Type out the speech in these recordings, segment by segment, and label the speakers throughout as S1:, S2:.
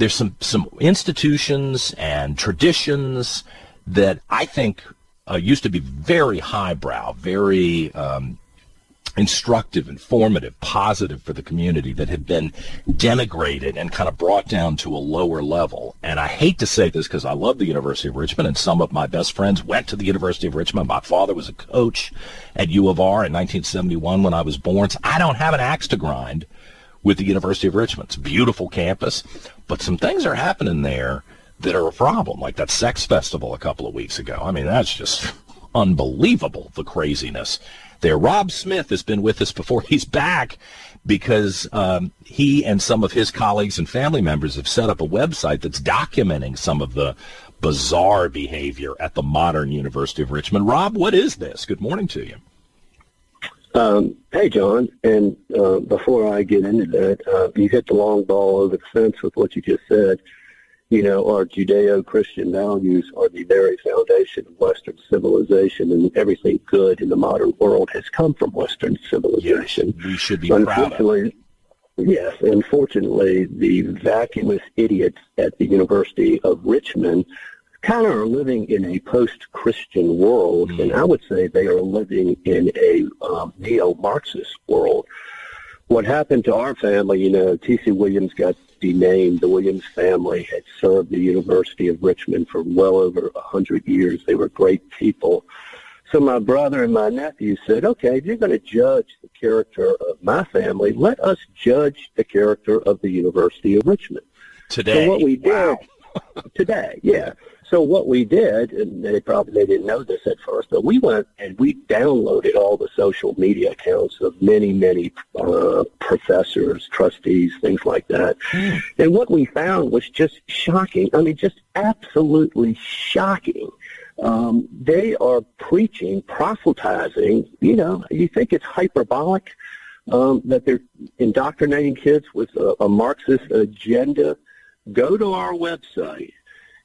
S1: there's some some institutions and traditions that I think uh, used to be very highbrow, very um, instructive, informative, positive for the community that had been denigrated and kind of brought down to a lower level. And I hate to say this because I love the University of Richmond and some of my best friends went to the University of Richmond. My father was a coach at U of R in 1971 when I was born. So I don't have an axe to grind with the University of Richmond. It's a beautiful campus, but some things are happening there that are a problem, like that sex festival a couple of weeks ago. I mean, that's just unbelievable, the craziness there. Rob Smith has been with us before. He's back because um, he and some of his colleagues and family members have set up a website that's documenting some of the bizarre behavior at the modern University of Richmond. Rob, what is this? Good morning to you.
S2: Um, hey, John. And uh, before I get into that, uh, you hit the long ball over the fence with what you just said you know, our Judeo-Christian values are the very foundation of Western civilization, and everything good in the modern world has come from Western civilization.
S1: Yes, we should be proud of
S2: Yes, unfortunately, the vacuous idiots at the University of Richmond kind of are living in a post-Christian world, mm. and I would say they are living in a um, neo-Marxist world. What happened to our family, you know, T.C. Williams got be named. The Williams family had served the University of Richmond for well over a hundred years. They were great people. So my brother and my nephew said, okay, if you're going to judge the character of my family, let us judge the character of the University of Richmond.
S1: Today.
S2: So what we did wow. today, yeah. So what we did, and they probably they didn't know this at first, but we went and we downloaded all the social media accounts of many, many uh, professors, trustees, things like that. Mm. And what we found was just shocking. I mean, just absolutely shocking. Um, they are preaching, proselytizing. You know, you think it's hyperbolic um, that they're indoctrinating kids with a, a Marxist agenda. Go to our website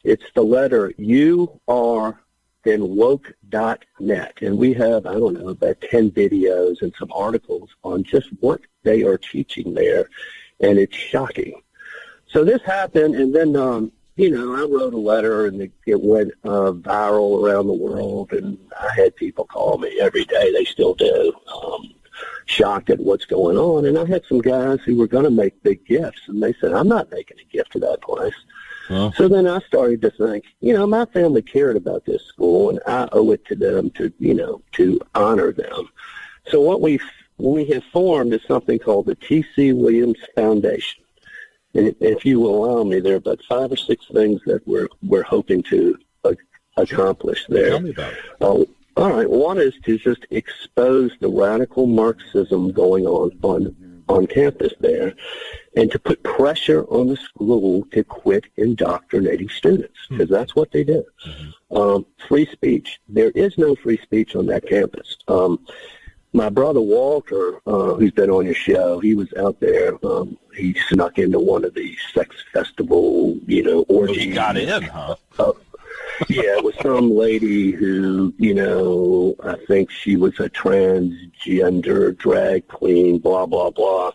S2: it's the letter U R then woke.net. And we have, I don't know, about 10 videos and some articles on just what they are teaching there. And it's shocking. So this happened, and then, um, you know, I wrote a letter, and it, it went uh, viral around the world, and I had people call me every day. They still do. Um, shocked at what's going on. And I had some guys who were going to make big gifts, and they said, I'm not making a gift to that place. So then I started to think, you know, my family cared about this school, and I owe it to them to, you know, to honor them. So what we we have formed is something called the T.C. Williams Foundation. And if you will allow me, there are about five or six things that we're we're hoping to uh, accomplish there.
S1: Tell me about it.
S2: Uh, all right. One is to just expose the radical Marxism going on on on campus there and to put pressure on the school to quit indoctrinating students because hmm. that's what they do. Mm-hmm. Um, free speech. There is no free speech on that campus. Um, my brother Walter, uh, who's been on your show, he was out there. Um, he snuck into one of the sex festival, you know, orgies.
S1: he got in, huh?
S2: Uh, yeah, it was some lady who, you know, I think she was a transgender drag queen, blah blah blah.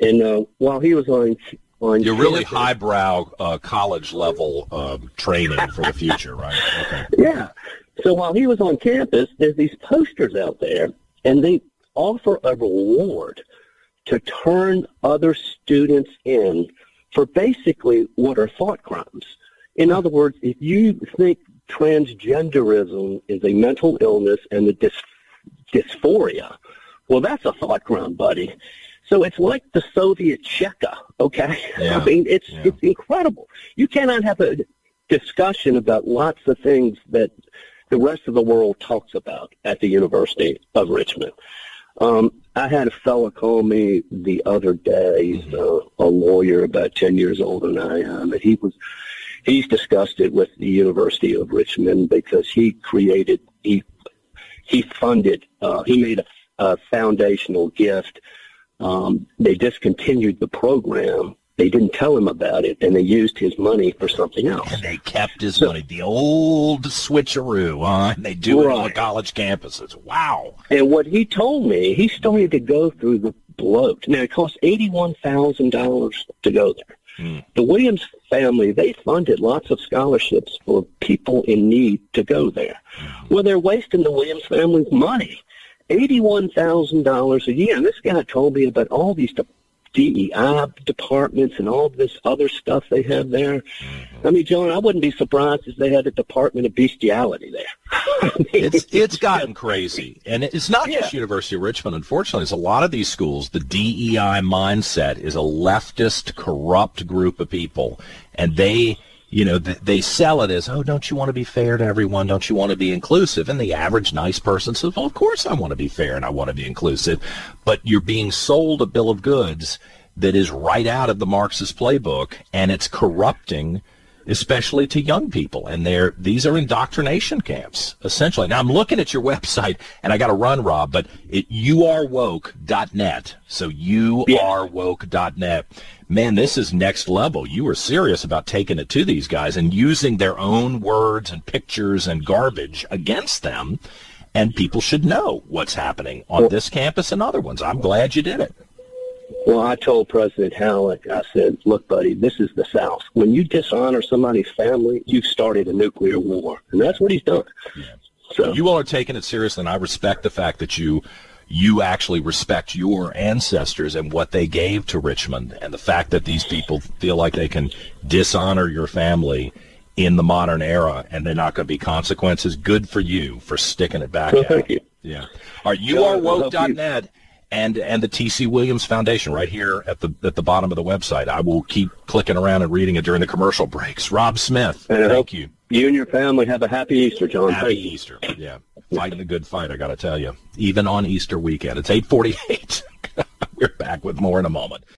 S2: And uh, while he was on on
S1: you're really highbrow uh, college level um, training for the future, right? Okay.
S2: Yeah. So while he was on campus, there's these posters out there, and they offer a reward to turn other students in for basically what are thought crimes. In other words, if you think transgenderism is a mental illness and a dys- dysphoria, well, that's a thought crime, buddy. So it's like the Soviet Cheka, okay?
S1: Yeah.
S2: I mean, it's yeah. it's incredible. You cannot have a discussion about lots of things that the rest of the world talks about at the University of Richmond. Um, I had a fellow call me the other day, he's mm-hmm. a, a lawyer about 10 years older than I am, and he was he's discussed it with the University of Richmond because he created, he, he funded, uh, he made a, a foundational gift. Um, they discontinued the program. They didn't tell him about it, and they used his money for something else.
S1: And they kept his so, money, the old switcheroo, huh? And they do right. it on the college campuses. Wow.
S2: And what he told me, he started to go through the bloat. Now, it costs $81,000 to go there. Mm. The Williams family, they funded lots of scholarships for people in need to go there. Mm. Well, they're wasting the Williams family's money. $81,000 a year. And this guy told me about all these DEI departments and all this other stuff they have there. Mm-hmm. I mean, John, I wouldn't be surprised if they had a Department of Bestiality there.
S1: I mean, it's it's gotten crazy, and it's not yeah. just University of Richmond. Unfortunately, it's a lot of these schools. The DEI mindset is a leftist, corrupt group of people, and they you know, they sell it as, oh, don't you want to be fair to everyone? Don't you want to be inclusive? And the average nice person says, well, of course I want to be fair and I want to be inclusive. But you're being sold a bill of goods that is right out of the Marxist playbook and it's corrupting especially to young people. And they're, these are indoctrination camps, essentially. Now I'm looking at your website and I got to run, Rob, but it, youarewoke.net. So youarewoke.net. Man, this is next level. You were serious about taking it to these guys and using their own words and pictures and garbage against them. And people should know what's happening on this campus and other ones. I'm glad you did it.
S2: Well, I told President Hallock, I said, look, buddy, this is the South. When you dishonor somebody's family, you've started a nuclear war. And that's what he's done. Yeah.
S1: So You all are taking it seriously, and I respect the fact that you you actually respect your ancestors and what they gave to Richmond and the fact that these people feel like they can dishonor your family in the modern era and they're not going to be consequences. Good for you for sticking it back
S2: well, Thank you.
S1: Yeah. All right, you are woke.net and and the TC Williams Foundation right here at the at the bottom of the website. I will keep clicking around and reading it during the commercial breaks. Rob Smith, and thank you.
S2: You and your family have a happy Easter, John.
S1: Happy Easter. Yeah, fighting the good fight. I got to tell you, even on Easter weekend, it's eight forty-eight. We're back with more in a moment.